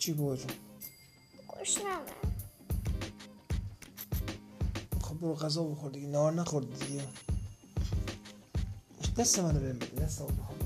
چی باباجون گشنمه خب برو غذا بخور دیگه. نهار نخورد دیگه. دست منو بهم بده دست منو بخور.